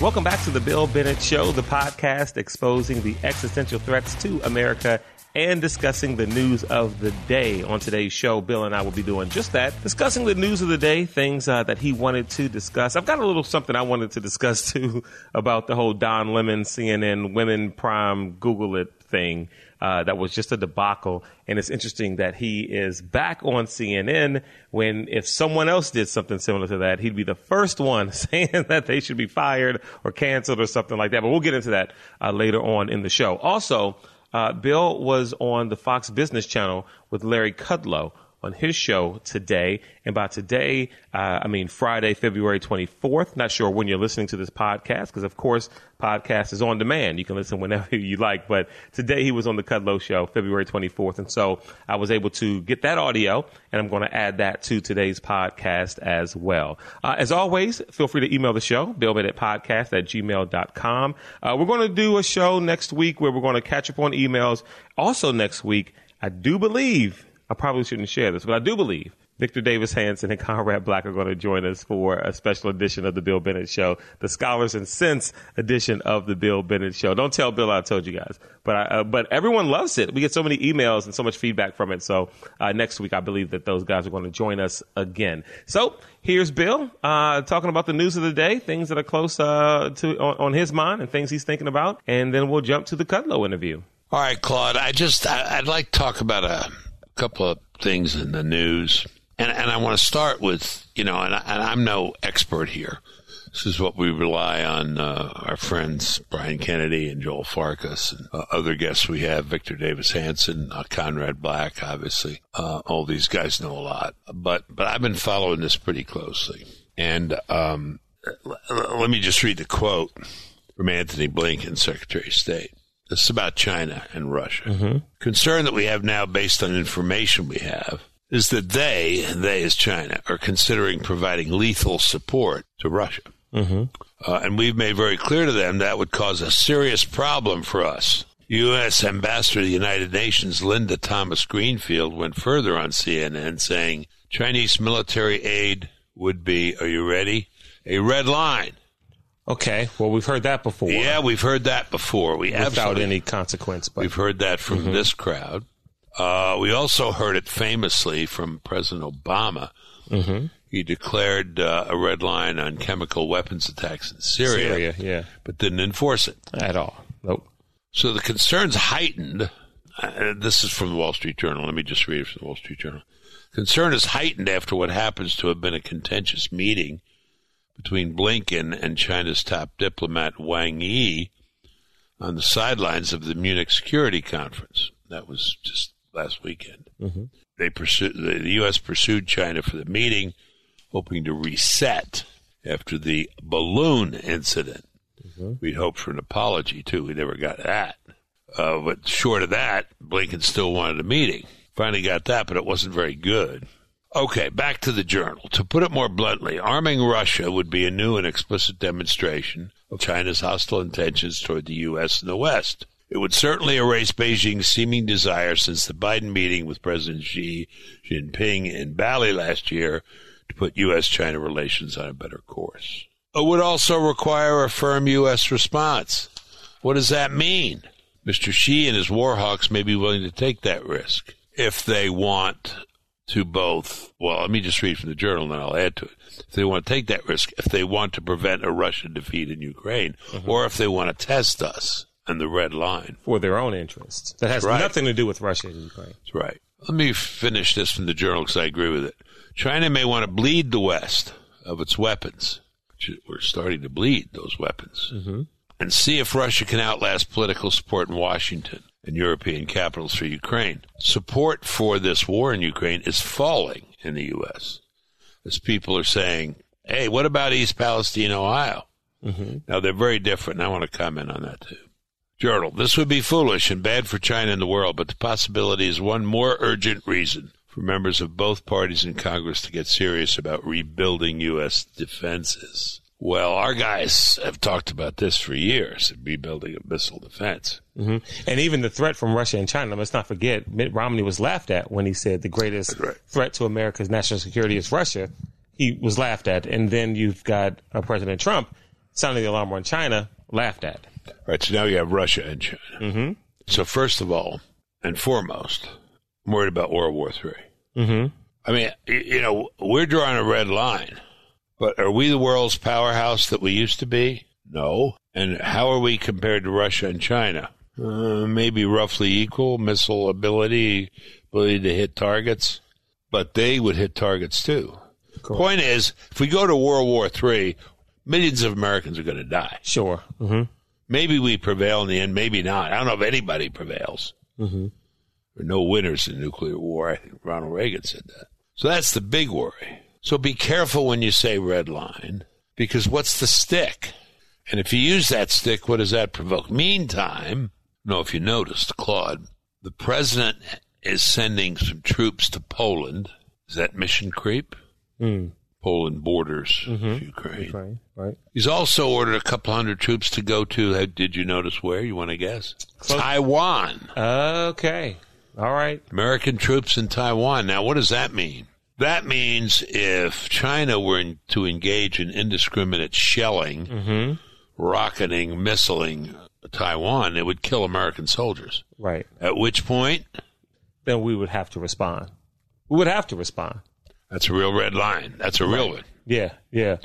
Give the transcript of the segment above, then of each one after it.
Welcome back to the Bill Bennett Show, the podcast exposing the existential threats to America and discussing the news of the day. On today's show, Bill and I will be doing just that, discussing the news of the day, things uh, that he wanted to discuss. I've got a little something I wanted to discuss too about the whole Don Lemon CNN Women Prime Google It thing. Uh, that was just a debacle. And it's interesting that he is back on CNN when if someone else did something similar to that, he'd be the first one saying that they should be fired or canceled or something like that. But we'll get into that uh, later on in the show. Also, uh, Bill was on the Fox Business Channel with Larry Kudlow on his show today. And by today, uh, I mean Friday, February 24th. Not sure when you're listening to this podcast, because of course, podcast is on demand. You can listen whenever you like. But today he was on the Kudlow show, February 24th. And so I was able to get that audio, and I'm going to add that to today's podcast as well. Uh, as always, feel free to email the show, billbennettpodcast at podcast at gmail.com. Uh, we're going to do a show next week where we're going to catch up on emails. Also next week, I do believe I probably shouldn't share this, but I do believe Victor Davis Hanson and Conrad Black are going to join us for a special edition of the Bill Bennett Show, the Scholars and Sense edition of the Bill Bennett Show. Don't tell Bill I told you guys, but I, uh, but everyone loves it. We get so many emails and so much feedback from it. So uh, next week, I believe that those guys are going to join us again. So here's Bill uh, talking about the news of the day, things that are close uh, to on, on, his mind and things he's thinking about, and then we'll jump to the Kudlow interview. All right, Claude. I just I, I'd like to talk about a couple of things in the news. And, and I want to start with, you know, and, I, am no expert here. This is what we rely on uh, our friends Brian Kennedy and Joel Farkas and uh, other guests we have, Victor Davis Hanson, uh, Conrad Black, obviously. Uh, all these guys know a lot. But, but I've been following this pretty closely. And um, l- let me just read the quote from Antony Blinken, Secretary of State. This is about China and Russia. Mm-hmm. Concern that we have now, based on information we have, is that they, they as China, are considering providing lethal support to Russia. Mm-hmm. Uh, and we've made very clear to them that would cause a serious problem for us. U.S. Ambassador to the United Nations Linda Thomas Greenfield went further on CNN saying Chinese military aid would be, are you ready? A red line Okay, well, we've heard that before. Yeah, we've heard that before. We without any consequence. But. We've heard that from mm-hmm. this crowd. Uh, we also heard it famously from President Obama. Mm-hmm. He declared uh, a red line on chemical weapons attacks in Syria, Syria, yeah, but didn't enforce it at all. Nope. So the concerns heightened. Uh, this is from the Wall Street Journal. Let me just read it from the Wall Street Journal. Concern is heightened after what happens to have been a contentious meeting between Blinken and China's top diplomat Wang Yi on the sidelines of the Munich Security Conference. That was just last weekend. Mm-hmm. They pursued the U.S. pursued China for the meeting, hoping to reset after the balloon incident. Mm-hmm. We'd hoped for an apology too. We never got that. Uh, but short of that, Blinken still wanted a meeting. Finally got that, but it wasn't very good. Okay, back to the journal. To put it more bluntly, arming Russia would be a new and explicit demonstration of China's hostile intentions toward the U.S. and the West. It would certainly erase Beijing's seeming desire since the Biden meeting with President Xi Jinping in Bali last year to put U.S. China relations on a better course. It would also require a firm U.S. response. What does that mean? Mr. Xi and his war hawks may be willing to take that risk if they want to both. Well, let me just read from the journal and then I'll add to it. If they want to take that risk, if they want to prevent a Russian defeat in Ukraine, mm-hmm. or if they want to test us and the red line. For their own interests. That has right. nothing to do with Russia and Ukraine. That's right. Let me finish this from the journal because I agree with it. China may want to bleed the West of its weapons. We're starting to bleed those weapons. Mm-hmm. And see if Russia can outlast political support in Washington and European capitals for Ukraine. Support for this war in Ukraine is falling in the U.S. as people are saying, hey, what about East Palestine, Ohio? Mm-hmm. Now, they're very different, and I want to comment on that too. Journal, this would be foolish and bad for China and the world, but the possibility is one more urgent reason for members of both parties in Congress to get serious about rebuilding U.S. defenses. Well, our guys have talked about this for years, rebuilding a missile defense. Mm-hmm. And even the threat from Russia and China, let's not forget, Mitt Romney was laughed at when he said the greatest right. threat to America's national security is Russia. He was laughed at. And then you've got uh, President Trump sounding the alarm on China, laughed at. All right, so now you have Russia and China. Mm-hmm. So first of all, and foremost, I'm worried about World War III. Mm-hmm. I mean, you know, we're drawing a red line, but are we the world's powerhouse that we used to be? No. And how are we compared to Russia and China? Uh, maybe roughly equal missile ability, ability to hit targets, but they would hit targets too. Point is, if we go to World War III, millions of Americans are going to die. Sure. Mm-hmm. Maybe we prevail in the end, maybe not. I don't know if anybody prevails. Mm-hmm. There are no winners in nuclear war. I think Ronald Reagan said that. So that's the big worry. So be careful when you say red line, because what's the stick? And if you use that stick, what does that provoke? Meantime, I don't know if you noticed, Claude, the president is sending some troops to Poland. Is that mission creep? Mm. Poland borders Ukraine. Right. Right. He's also ordered a couple hundred troops to go to. uh, Did you notice where? You want to guess? Taiwan. Okay. All right. American troops in Taiwan. Now, what does that mean? That means if China were in, to engage in indiscriminate shelling, Mm-hmm. rocketing, missiling Taiwan, it would kill American soldiers. Right. At which point, Then we would have to respond. We would have to respond. that's a real red line. That's a real one. Yeah. Yeah.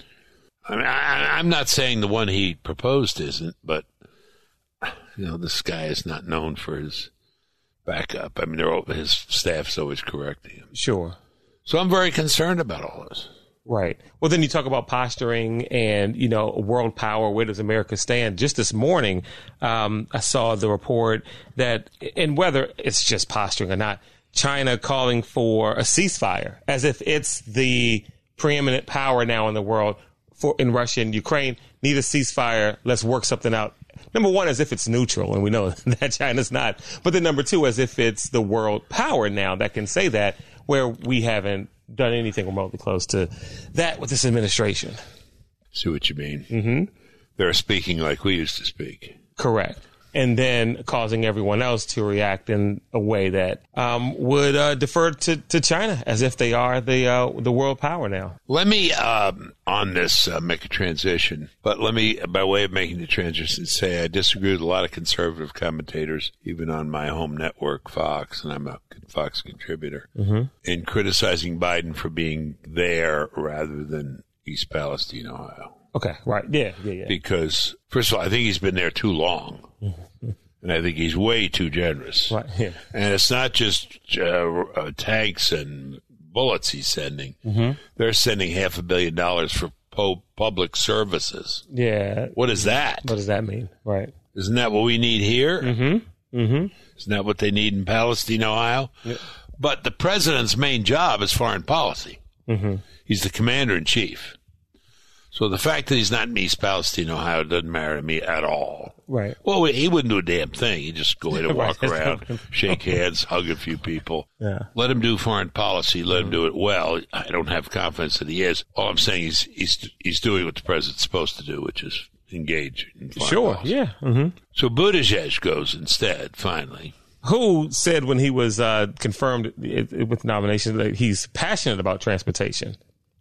I mean, I, I'm not saying the one he proposed isn't, but you know, this guy is not known for his backup. I mean, they're, al- his staff's always correcting him. Sure. So I'm very concerned about all this. Right. Well, then you talk about posturing and, you know, world power. Where does America stand? Just this morning, um, I saw the report that, and whether it's just posturing or not, China calling for a ceasefire as if it's the preeminent power now in the world for in Russia and Ukraine. Need a ceasefire. Let's work something out. Number one, as if it's neutral, and we know that China's not. But then number two, as if it's the world power now that can say that, where we haven't done anything remotely close to that with this administration. See what you mean? Mm-hmm. They're speaking like we used to speak. Correct. And then causing everyone else to react in a way that um, would uh, defer to, to China as if they are the uh, the world power now. Let me, um, on this, uh, make a transition. But let me, by way of making the transition, say I disagree with a lot of conservative commentators, even on my home network, Fox, and I'm a Fox contributor, in criticizing Biden for being there rather than East Palestine, Ohio. Okay, right. Yeah, yeah, yeah. Because, first of all, I think he's been there too long. and I think he's way too generous. Right, yeah. And it's not just uh, uh, tanks and bullets he's sending. Mm-hmm. They're sending half a billion dollars for po- public services. Yeah. What is that? What does that mean? Right. Isn't that what we need here? Mm-hmm. Mm-hmm. Isn't that what they need in Palestine, Ohio? But the president's main job is foreign policy. Mm-hmm. He's the commander in chief. So the fact that he's not in East Palestine, Ohio, doesn't matter to me at all. Right. Well, he wouldn't do a damn thing. He'd just go in and walk Right. around, shake hands, hug a few people. Yeah. Let him do foreign policy. Let him do it well. I don't have confidence that he is. All I'm saying is he's he's doing what the president's supposed to do, which is engage in foreign Sure. policy. Yeah. Mm-hmm. So Buttigieg goes instead. Finally, Who said when he was uh, confirmed with nomination that he's passionate about transportation?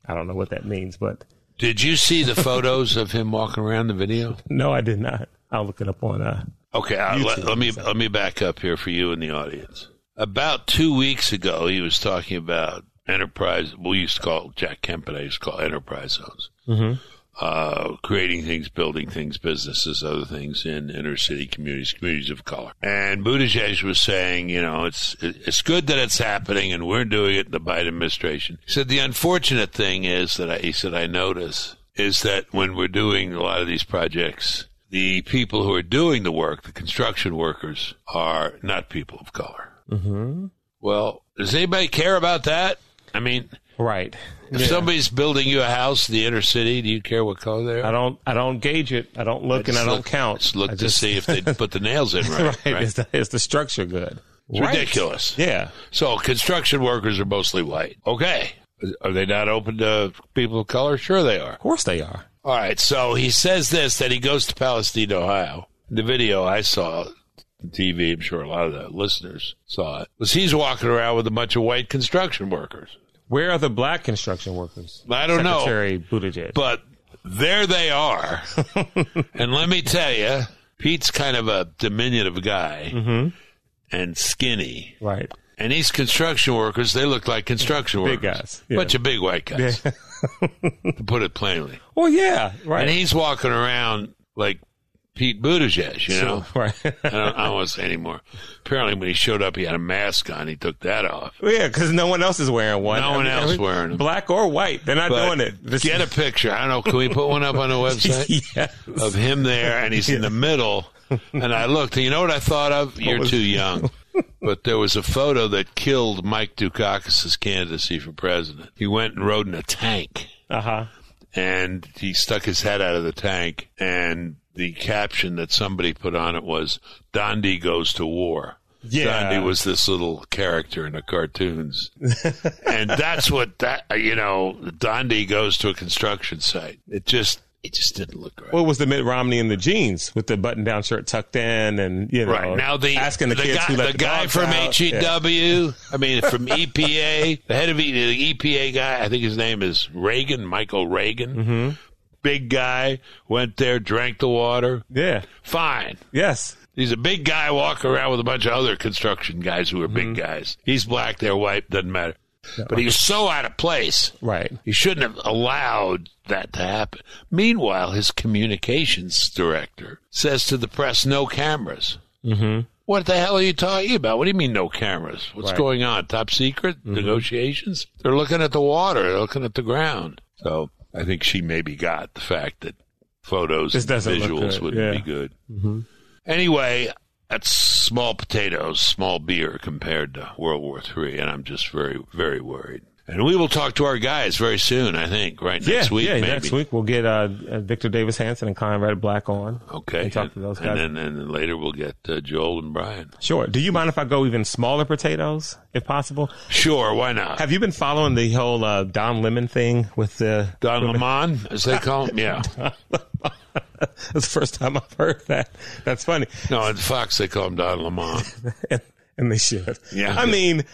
I don't know what that means, but did you see the photos of him walking around the video? no, I did not. I'll look it up on. Uh, Okay, uh, let, let me let me back up here for you in the audience. About two weeks ago, he was talking about enterprise. We used to call Jack Kemp and I used to call enterprise zones. Mhm. Uh, creating things, building things, businesses, other things in inner city communities, communities of color. And Buttigieg was saying, you know, it's it's good that it's happening, and we're doing it in the Biden administration. He said the unfortunate thing is that I, he said I notice is that when we're doing a lot of these projects, the people who are doing the work, the construction workers, are not people of color. mm-hmm. Well, does anybody care about that? I mean, Right. if Yeah. somebody's building you a house in the inner city, do you care what color they are? I don't. I don't gauge it. I don't look and I don't look- count. Look I to see if they put the nails in right. right. right? Is, the, is the structure good? It's Right. ridiculous. Yeah. So construction workers are mostly white. Okay. Are they not open to people of color? Sure they are. Of course they are. All right. So he says this that he goes to Palestine, Ohio. The video I saw TV, I'm sure a lot of the listeners saw it, was he's walking around with a bunch of white construction workers. Where are the black construction workers? I don't know. Secretary Buttigieg. But there they are. and let me tell you, Pete's kind of a diminutive guy Mm-hmm. and skinny. Right. And these construction workers, they look like construction Big workers. guys, yeah. Bunch of big white guys, to put it plainly. Well, yeah. Right. And he's walking around like Pete Buttigieg, you know? right. I don't, I don't want to say anymore. Apparently, when he showed up, he had a mask on. He took that off. Well, yeah, because no one else is wearing one. No one else wearing them. Black or white. They're not But doing it. This- Get a picture. I don't know. Can we put one up on the website yes. of him there, and he's in the middle? And I looked, and you know what I thought of? You're was- too young. But there was a photo that killed Mike Dukakis' candidacy for president. He went and rode in a tank. Uh huh. and he stuck his head out of the tank and the caption that somebody put on it was Dondi goes to war. Yeah. Dondi was this little character in the cartoons. and that's what that you know, Dondi goes to a construction site. It just it just didn't look right. What was the Mitt Romney in the jeans with the button-down shirt tucked in, and you know, Right now, the asking the, kids guy, who let the the, guy from out. Yeah. HEW, I mean from EPA, the head of E- the EPA guy, I think his name is Reagan, Michael Reagan. Mm-hmm. Big guy went there, drank the water. Yeah. Fine. Yes. He's a big guy walking around with a bunch of other construction guys who are Mm-hmm. big guys. He's black, they're white, doesn't matter. But he was so out of place. Right. He shouldn't have allowed that to happen. Meanwhile, his communications director says to the press, no cameras. Mm-hmm. What the hell are you talking about? What do you mean no cameras? What's Right. Mm-hmm. going on? Top secret negotiations? They're looking at the water. They're looking at the ground. So I think she maybe got the fact that photos and visuals wouldn't yeah. be good. Anyway, that's small potatoes, small beer compared to World War III, and I'm just very, very worried. And we will talk to our guys very soon, I think, right next yeah, week, yeah. maybe. Next week we'll get uh, uh, Victor Davis Hanson and Conrad Black on. Okay. And talk to those guys. And then, and then later we'll get uh, Joel and Brian. Sure. Do you mind if I go even smaller potatoes, if possible? Sure, why not? Have you been following the whole uh, Don Lemon thing with the Don Lemon, as they call him? Yeah. That's the first time I've heard that. That's funny. No, at Fox they call him Don Lemon. and, and they should. Yeah. I mean,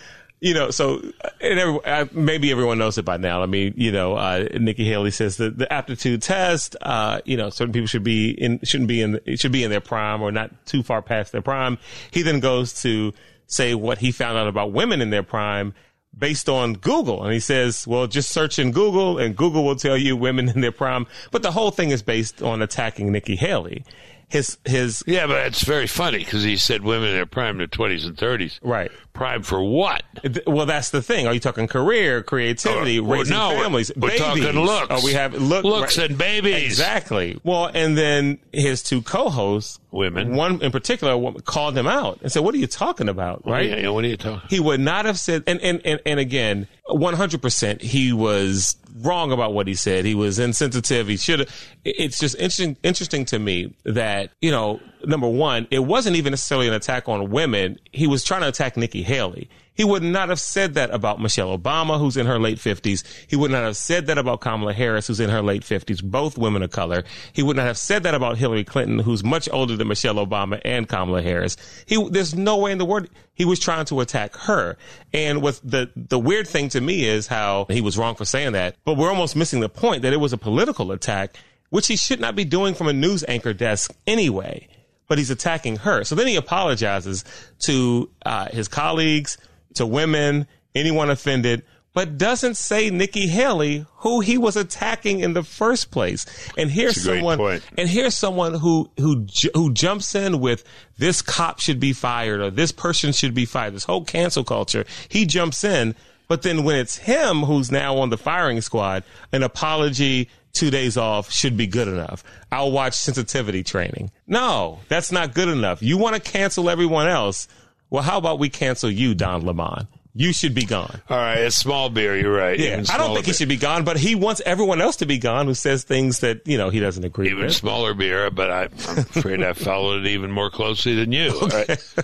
you know, so and every, uh, maybe everyone knows it by now. I mean, you know, uh, Nikki Haley says that the aptitude test, uh, you know, certain people should be in, shouldn't be in, it should be in their prime or not too far past their prime. He then goes to say what he found out about women in their prime based on Google. And he says, well, just search in Google and Google will tell you women in their prime. But the whole thing is based on attacking Nikki Haley. His, his, Yeah, but it's very funny because he said women in their prime, their 20s and 30s. right. Prime for what? Well, that's the thing. Are you talking career, creativity, oh, or raising no, we're- families, we're talking looks. Oh, we have look, Looks right. and babies. Exactly. Well, and then his two co-hosts, Women. one in particular, called him out and said, "What are you talking about?" Oh, right? Yeah, yeah, what are you talking He would not have said, and and and, and again, one hundred percent, he was wrong about what he said. He was insensitive. He should have. It's just interesting, interesting to me that you know, number one, it wasn't even necessarily an attack on women. He was trying to attack Nikki Haley. He would not have said that about Michelle Obama, who's in her late 50s. He would not have said that about Kamala Harris, who's in her late 50s, both women of color. He would not have said that about Hillary Clinton, who's much older than Michelle Obama and Kamala Harris. He, there's no way in the world he was trying to attack her. And what the, the weird thing to me is how he was wrong for saying that, but we're almost missing the point that it was a political attack, which he should not be doing from a news anchor desk anyway. But he's attacking her. So then he apologizes to uh, his colleagues, to women, anyone offended, but doesn't say Nikki Haley, who he was attacking in the first place. And here's That's a great someone, and here's someone who who who jumps in with this cop should be fired or this person should be fired. This whole cancel culture. He jumps in, but then when it's him who's now on the firing squad, an apology. Two days off should be good enough. I'll watch sensitivity training. No, that's not good enough. You want to cancel everyone else. Well, how about we cancel you, Don Lemon? You should be gone. All right, it's small beer. You're right. Yeah, I don't think he should be gone, but he wants everyone else to be gone who says things that, you know, he doesn't agree Even with. Even smaller beer, but I, I'm afraid I followed it even more closely than you. All right.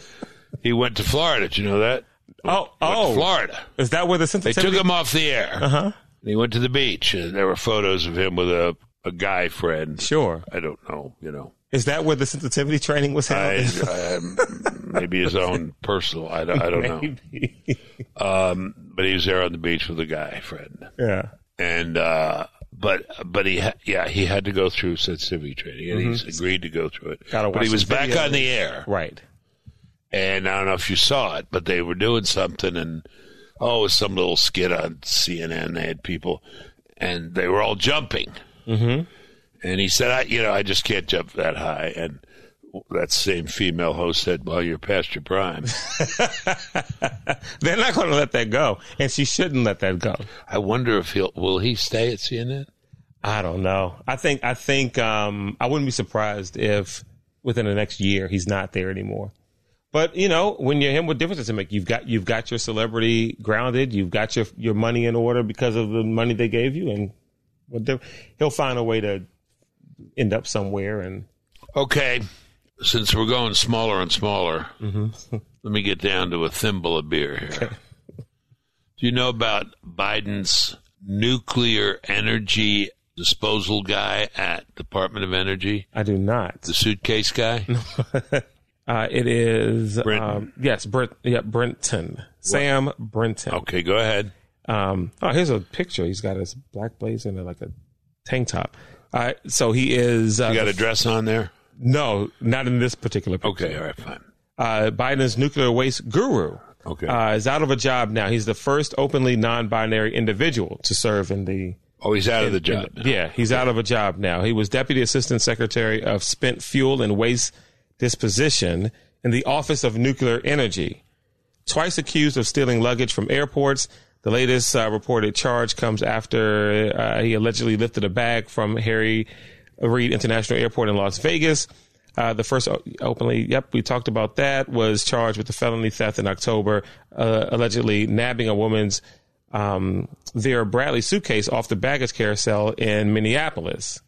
He went to Florida. Did you know that? Oh, Went oh. Florida. Is that where the They took him off the air. Uh huh. He went to the beach. And there were photos of him with a, a guy friend. Sure. I don't know, you know. Is that where the sensitivity training was I, held? I, maybe his own personal. I don't, I don't know. Um, but he was there on the beach with a guy friend. yeah. And, uh, but but he ha- yeah he had to go through sensitivity training and he's agreed to go through it. Mm-hmm. Gotta but he was back videos. on the air, Right. and I don't know if you saw it, but they were doing something, and oh, it was some little skit on CNN. They had people, and they were all jumping, mm-hmm. And he said, "I you know I just can't jump that high," and that same female host said, "Well, you're past your prime." They're not going to let that go, and she shouldn't let that go. I wonder if he'll will he stay at CNN? I don't know. I think I think um, I wouldn't be surprised if within the next year he's not there anymore. But you know, when you're him, what difference does it make? You've got you've got your celebrity grounded. You've got your your money in order because of the money they gave you, and what he'll find a way to end up somewhere. And Okay, since we're going smaller and smaller, Mm-hmm. let me get down to a thimble of beer here. Do you know about Biden's nuclear energy disposal guy at Department of Energy, I do not. the suitcase guy? Uh, it is Brinton. um, yes, Brent, yeah, Brinton, Sam Brinton. Okay, go ahead. Um, oh, here's a picture. He's got his black blazer and like a tank top. Uh, so he is. Uh, You got a dress on there? No, not in this particular picture. Okay, all right, fine. Uh, Biden's nuclear waste guru Okay. uh, is out of a job now. He's the first openly non-binary individual to serve in the. oh, he's out of the job. now. Yeah, he's out of a job now. He was deputy assistant secretary of spent fuel and waste disposition in the Office of Nuclear Energy. Twice accused of stealing luggage from airports. The latest uh, reported charge comes after uh, he allegedly lifted a bag from Harry Reid International Airport in Las Vegas. Uh, the first openly, yep, we talked about that, was charged with the felony theft in October, uh, allegedly nabbing a woman's um, Bradley suitcase off the baggage carousel in Minneapolis.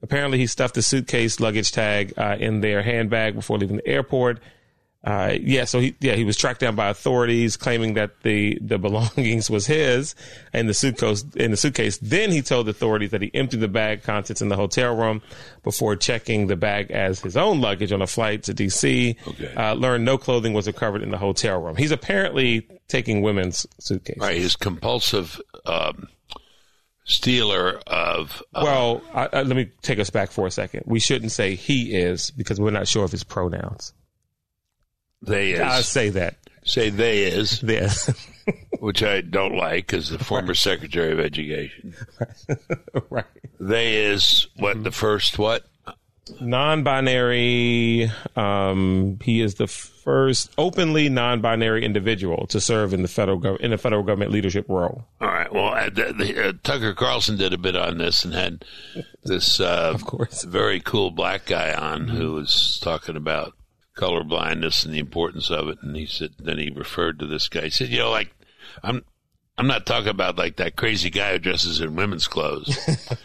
Apparently, he stuffed the suitcase luggage tag uh, in their handbag before leaving the airport. Uh, yeah, so he yeah he was tracked down by authorities, claiming that the the belongings was his and the suitcase in the suitcase. Then he told authorities that he emptied the bag contents in the hotel room before checking the bag as his own luggage on a flight to D.C. Okay. Uh, learned no clothing was recovered in the hotel room. He's apparently taking women's suitcases. Right, His compulsive um, stealer of. Uh, Well, I, I, let me take us back for a second. We shouldn't say he is because we're not sure of his pronouns. They is. I say that. say they is, Yes. which I don't like as the former Secretary of Education. right. They is what the first what? Non-binary. Um, he is the first openly non-binary individual to serve in the federal gov- in the federal government leadership role. All right. Well, uh, the, the, uh, Tucker Carlson did a bit on this and had this uh, Of course. very cool black guy on who was talking about color blindness and the importance of it. And he said, then he referred to this guy. He said, you know, like I'm, I'm not talking about like that crazy guy who dresses in women's clothes.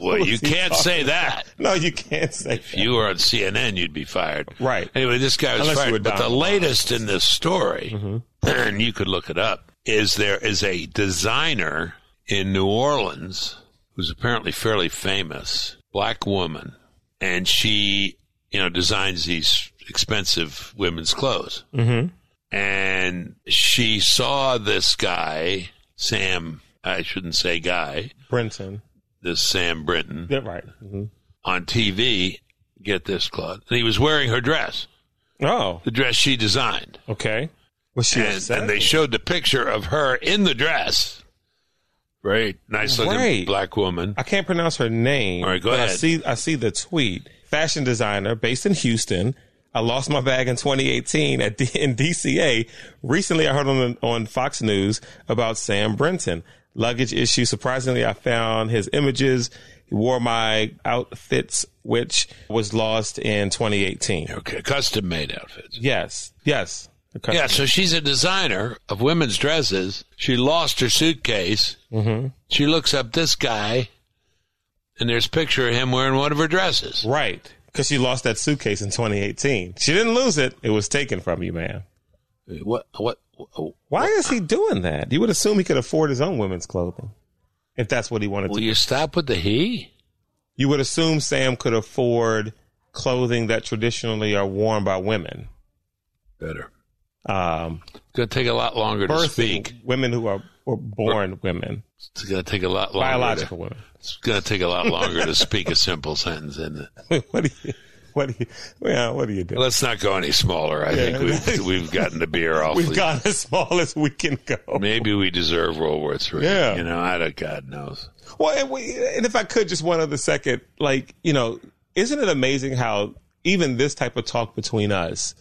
well, you can't say that. No, you can't say. That. If you were on CNN, you'd be fired. Right. Anyway, this guy was Unless fired. But the latest in this story, mm-hmm. and you could look it up, is there is a designer in New Orleans who's apparently fairly famous, black woman, and she, you know, designs these expensive women's clothes. Mm-hmm. And she saw this guy, Sam, I shouldn't say guy, Brinton. this Sam Brinton, Yeah, right. hmm on TV. Get this, Claude. And he was wearing her dress, Oh, the dress she designed. okay. Was she And, and they showed the picture of her in the dress. Very nice looking Right. black woman. I can't pronounce her name. All right, go but I ahead. see I see the tweet. Fashion designer based in Houston. I lost my bag in 2018 at D- in DCA. Recently, I heard on on Fox News about Sam Brinton luggage issue. Surprisingly, I found his images. He wore my outfits, which was lost in 2018. Okay, custom made outfits. Yes, yes. Yeah, so she's a designer of women's dresses. She lost her suitcase. Mm-hmm. She looks up this guy, and there's a picture of him wearing one of her dresses. Right, because she lost that suitcase in 2018. She didn't lose it; it was taken from you, man. What? What? Why is he doing that? You would assume he could afford his own women's clothing, if that's what he wanted Will to. Will you stop with the he? You would assume Sam could afford clothing that traditionally are worn by women. Better. Um, going to take a lot longer to speak. women who are or born women, It's going to take a lot longer. biological To, women. it's going to take a lot longer to speak a simple sentence, isn't what do you? What do you? Yeah, what do you do? Let's not go any smaller. I Yeah. think we've we've gotten the beer awfully. We've gone as small as we can go. Maybe we deserve World War Three. Yeah. you know, I don't. God knows. Well, and, we, and if I could, just one other second, like you know, isn't it amazing how even this type of talk between us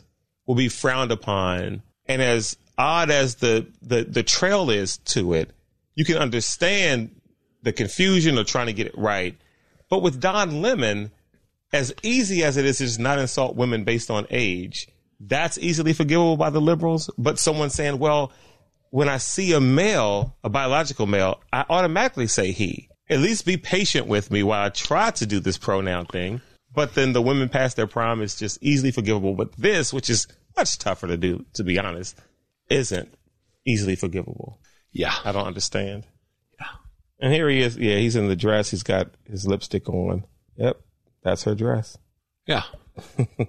will be frowned upon, and as odd as the the the trail is to it, you can understand the confusion of trying to get it right. But with Don Lemon, as easy as it is to just not insult women based on age, that's easily forgivable by the liberals. But someone saying, well, when I see a male, a biological male, I automatically say he. At least be patient with me while I try to do this pronoun thing. But then the women past their prime is just easily forgivable. But this, which is much tougher to do, to be honest, isn't easily forgivable. Yeah, I don't understand. Yeah. And here he is. Yeah, he's in the dress. He's got his lipstick on. Yep. That's her dress. yeah.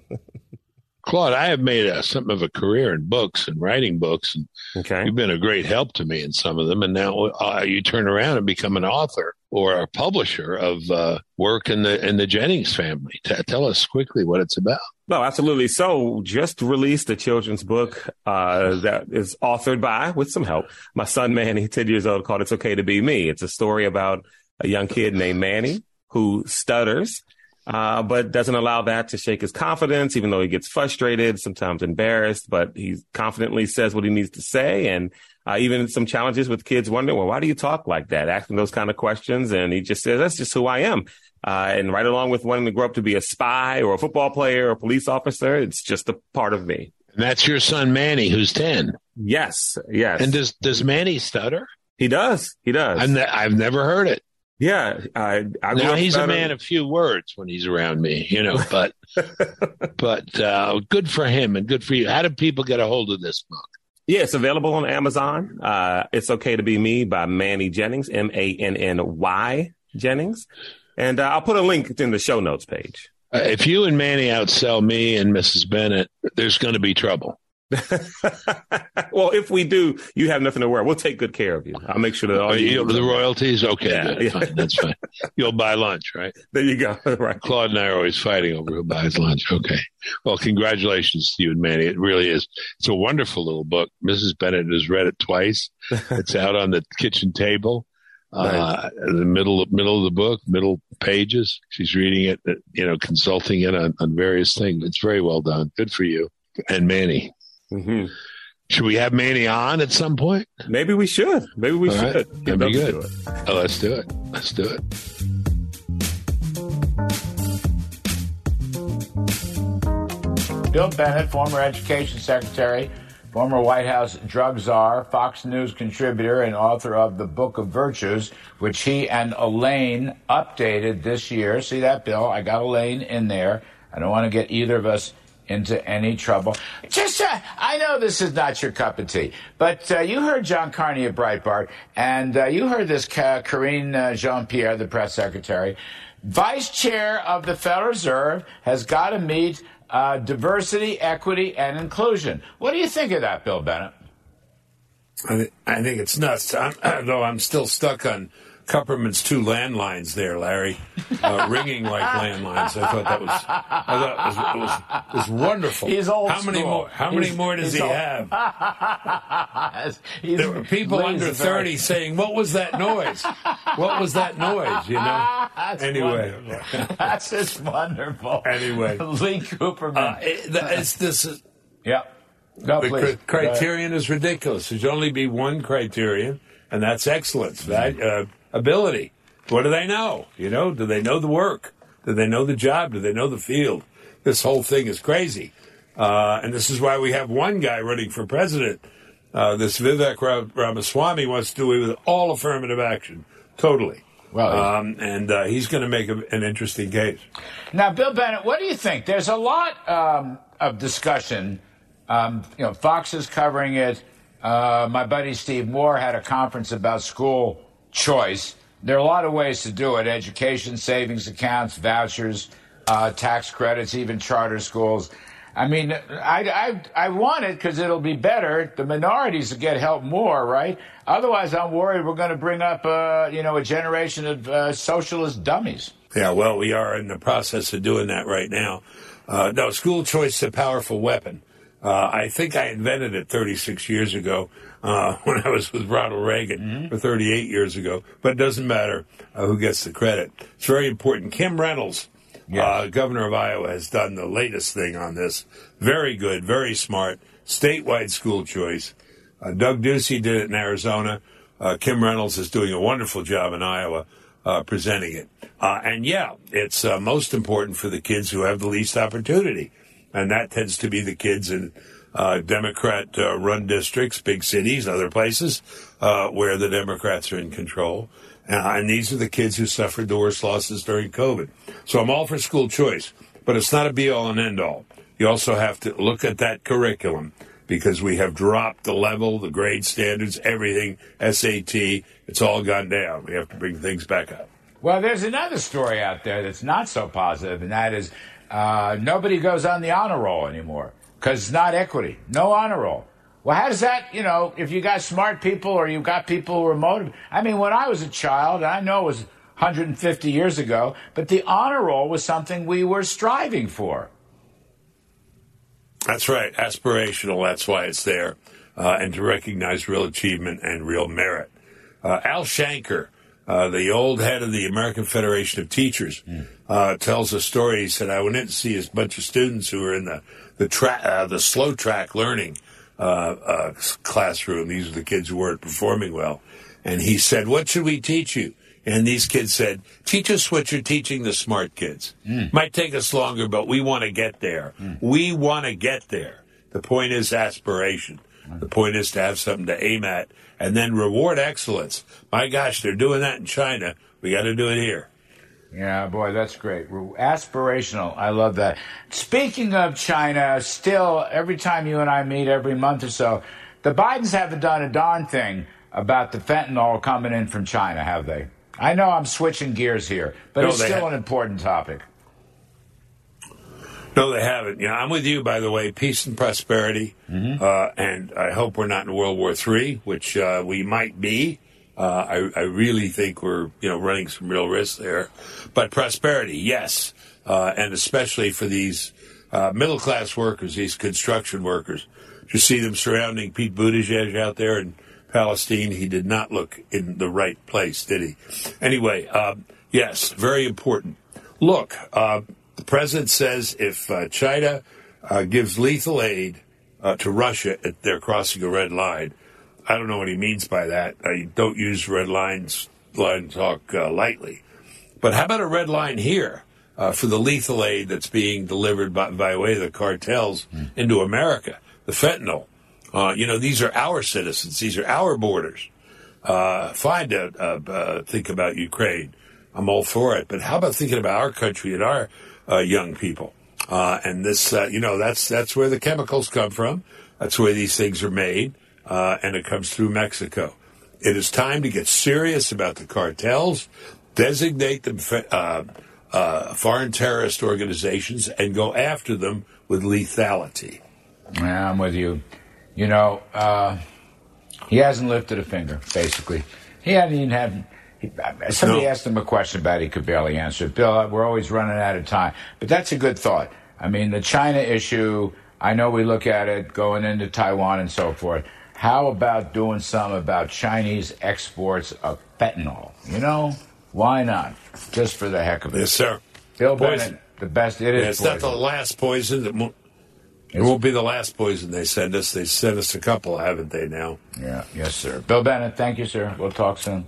Claude, I have made a, something of a career in books and writing books, and Okay. you've been a great help to me in some of them. And now uh, you turn around and become an author or a publisher of uh, work in the in the Jennings family. T- tell us quickly what it's about. No, absolutely. So, just released a children's book uh, that is authored by, with some help, my son Manny, 10 years old, called It's Okay to Be Me. It's a story about a young kid named Manny who stutters, uh, but doesn't allow that to shake his confidence, even though he gets frustrated, sometimes embarrassed, but he confidently says what he needs to say. And uh, even some challenges with kids wondering, well, why do you talk like that? Asking those kind of questions. And he just says, that's just who I am. Uh, and right along with wanting to grow up to be a spy or a football player or a police officer, it's just a part of me. And that's your son Manny, who's ten. Yes, yes. And does does Manny stutter? he does. He does. I've, ne- I've never heard it. yeah. I, I Now he's a man of few words when he's around me, you know. But but uh, good for him and good for you. How do people get a hold of this book? Yeah, it's available on Amazon. Uh, it's okay to be me by Manny Jennings, M A N N Y Jennings. And uh, I'll put a link in the show notes page. Uh, if you and Manny outsell me and Mrs. Bennett, there's going to be trouble. well, if we do, you have nothing to worry. We'll take good care of you. I'll make sure that all you you, the royalties, okay, Yeah, good, yeah. fine, that's fine. You'll buy lunch, right? There you go. right. Claude and I are always fighting over who buys lunch. Okay. Well, congratulations to you and Manny. It really is. It's a wonderful little book. Mrs. Bennett has read it twice. It's out on the kitchen table. Uh, in the middle middle of the book, middle pages. She's reading it, uh, you know, consulting it on, on various things. It's very well done. Good for you. And Manny. hmm Should we have Manny on at some point? Maybe we should. Maybe we All right. should. That'd be I'd love to good. do it. Oh, let's do it. Let's do it. Bill Bennett, former education secretary, former White House drug czar, Fox News contributor, and author of The Book of Virtues, which he and Elaine updated this year. See that, Bill? I got Elaine in there. I don't want to get either of us into any trouble. Just, uh, I know this is not your cup of tea, but uh, you heard John Carney of Breitbart, and uh, you heard this Ca- Karine uh, Jean-Pierre, the press secretary. Vice chair of the Federal Reserve has got to meet uh, diversity, equity, and inclusion. What do you think of that, Bill Bennett? I, th- I think it's nuts. I'm, though I'm still stuck on Cooperman's two landlines there, Larry, uh, ringing like landlines. I thought that was, I thought it was, it was, it was wonderful. He's old How many school. more? How many He's- more does he old. have? There were people under a very- 30 saying, "What was that noise? What was that noise?" You know. That's Anyway. wonderful. that's just wonderful. Anyway. Lee Cooperman. Uh, it, the- it's this. is- yep. Go, The please. criterion is ridiculous. There should only be one criterion, and that's excellence, that, uh, ability. What do they know? You know, do they know the work? Do they know the job? Do they know the field? This whole thing is crazy, uh, and this is why we have one guy running for president. Uh, this Vivek Ra- Ramaswamy wants to do it with all affirmative action, totally. Well, he's- um, and uh, he's going to make a, an interesting case. Now, Bill Bennett, what do you think? There's a lot um, of discussion. Um, you know, Fox is covering it. Uh, my buddy Steve Moore had a conference about school choice. There are a lot of ways to do it: education, savings accounts, vouchers, uh, tax credits, even charter schools. I mean, I, I, I want it because it'll be better. The minorities will get help more, right? Otherwise, I'm worried we're going to bring up, uh, you know, a generation of uh, socialist dummies. Yeah, well, we are in the process of doing that right now. Uh, no, school choice is a powerful weapon. Uh, I think I invented it 36 years ago uh, when I was with Ronald Reagan, mm-hmm. or 38 years ago. But it doesn't matter uh, who gets the credit. It's very important. Kim Reynolds, yes. Uh, governor of Iowa, has done the latest thing on this. Very good, very smart. Statewide school choice. Uh, Doug Ducey did it in Arizona. Uh, Kim Reynolds is doing a wonderful job in Iowa. presenting it. and yeah, it's most important for the kids who have the least opportunity and that tends to be the kids in uh, Democrat uh, run districts, big cities, other places uh, where the Democrats are in control. Uh, and these are the kids who suffered the worst losses during COVID. So I'm all for school choice, but it's not a be all and end all. You also have to look at that curriculum because we have dropped the level, the grade standards, everything, SAT, it's all gone down. We have to bring things back up. Well, there's another story out there that's not so positive, and that is uh, nobody goes on the honor roll anymore because it's not equity. No honor roll. Well, how does that, you know, if you got smart people or you've got people who are motivated? I mean, when I was a child, I know it was 150 years ago, but the honor roll was something we were striving for. That's right. Aspirational. That's why it's there. Uh, and to recognize real achievement and real merit. Uh, Al Shanker, uh, the old head of the American Federation of Teachers, mm. Uh, tells a story. He said, "I went in to see a bunch of students who were in the the tra- uh, the slow track learning uh, uh, classroom. These are the kids who weren't performing well." And he said, "What should we teach you?" And these kids said, "Teach us what you're teaching the smart kids. Mm. Might take us longer, but we want to get there. Mm. We want to get there. The point is aspiration." The point is to have something to aim at and then reward excellence. My gosh, they're doing that in China. We got to do it here. Yeah, boy, that's great. Aspirational. I love that. Speaking of China, still, every time you and I meet every month or so, the Bidens haven't done a darn thing about the fentanyl coming in from China, have they? I know I'm switching gears here, but no, it's still ha- an important topic. No, they haven't. Yeah, I'm with you, by the way. Peace and prosperity. Mm-hmm. Uh, and I hope we're not in World War III, which uh, we might be. Uh, I, I, really think we're, you know, running some real risks there. But prosperity, yes. Uh, and especially for these uh, middle class workers, these construction workers. You see them surrounding Pete Buttigieg out there in Palestine. He did not look in the right place, did he? Anyway, um, yes, very important. Look, uh, the president says if uh, China uh, gives lethal aid uh, to Russia, they're crossing a red line. I don't know what he means by that. I don't use red lines line talk uh, lightly. But how about a red line here uh, for the lethal aid that's being delivered by, by way of the cartels mm. into America? The fentanyl. Uh, you know, these are our citizens. These are our borders. fine to think about Ukraine. I'm all for it. But how about thinking about our country and our uh, young people. Uh, and this, uh, you know, that's that's where the chemicals come from. That's where these things are made, uh, and it comes through Mexico. It is time to get serious about the cartels, designate them uh, uh, foreign terrorist organizations, and go after them with lethality. Yeah, I'm with you. You know, he hasn't lifted a finger. Basically, he hasn't even had Somebody no. asked him a question about it, he could barely answer. Bill, we're always running out of time. But that's a good thought. I mean, the China issue, I know we look at it going into Taiwan and so forth. How about doing some about Chinese exports of fentanyl? You know, why not? Just for the heck of it. Yes, sir. Bill Bennett, the best. It is. Yeah, it's poison. not the last poison. That it won't be the last poison they send us. They sent us a couple, haven't they? Now. Yeah. Yes, sir. Bill Bennett, thank you, sir. We'll talk soon.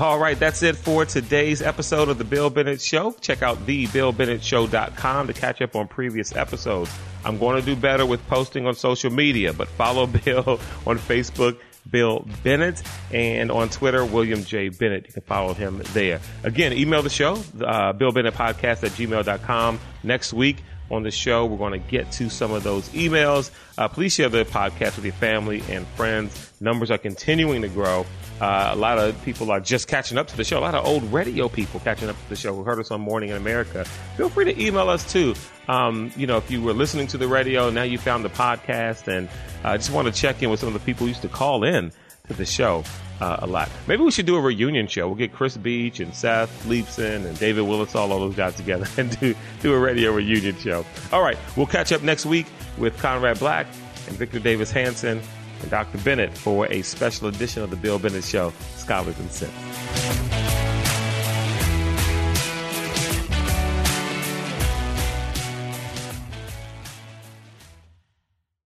All right, that's it for today's episode of The Bill Bennett Show. Check out thebillbennettshow.com to catch up on previous episodes. I'm going to do better with posting on social media, but follow Bill on Facebook, Bill Bennett, and on Twitter, William J. Bennett. You can follow him there. Again, email the show, uh, Bill Bennett Podcast at gmail.com. Next week, on the show. We're going to get to some of those emails. Uh, please share the podcast with your family and friends. Numbers are continuing to grow. Uh, a lot of people are just catching up to the show. A lot of old radio people catching up to the show who heard us on Morning in America. Feel free to email us too. Um, you know, if you were listening to the radio, now you found the podcast, and I uh, just want to check in with some of the people who used to call in to the show uh, a lot. Maybe we should do a reunion show. We'll get Chris Beach and Seth Leibsohn and David Willis, all, all those guys together, and do do a radio reunion show. All right, we'll catch up next week with Conrad Black and Victor Davis Hanson and Dr. Bennett for a special edition of the Bill Bennett Show, Scholars and Sense.